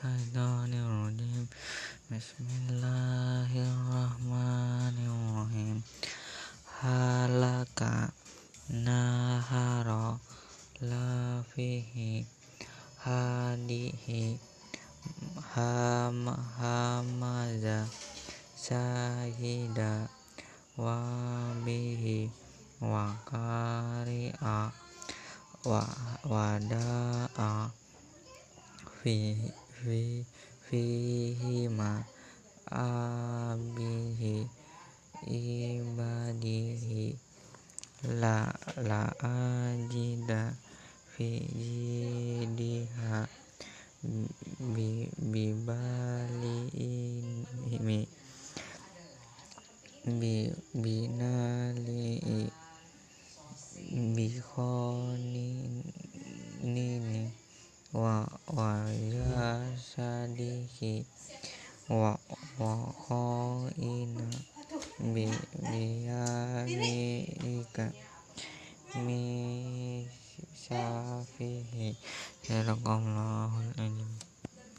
minasyaitonirrajim Bismillahirrahmanirrahim. Halaka nahara lafihi hadihi ham hamaza syahida wabihi wa kari'a wa wada'a fi fi fihi ma abihi ibadihi la la ajida fi jidiha bi bibali ini bi binali bi nini wa wa yasadihi wa wa ina bi biyanika mi syafihi Sadaqallahul azim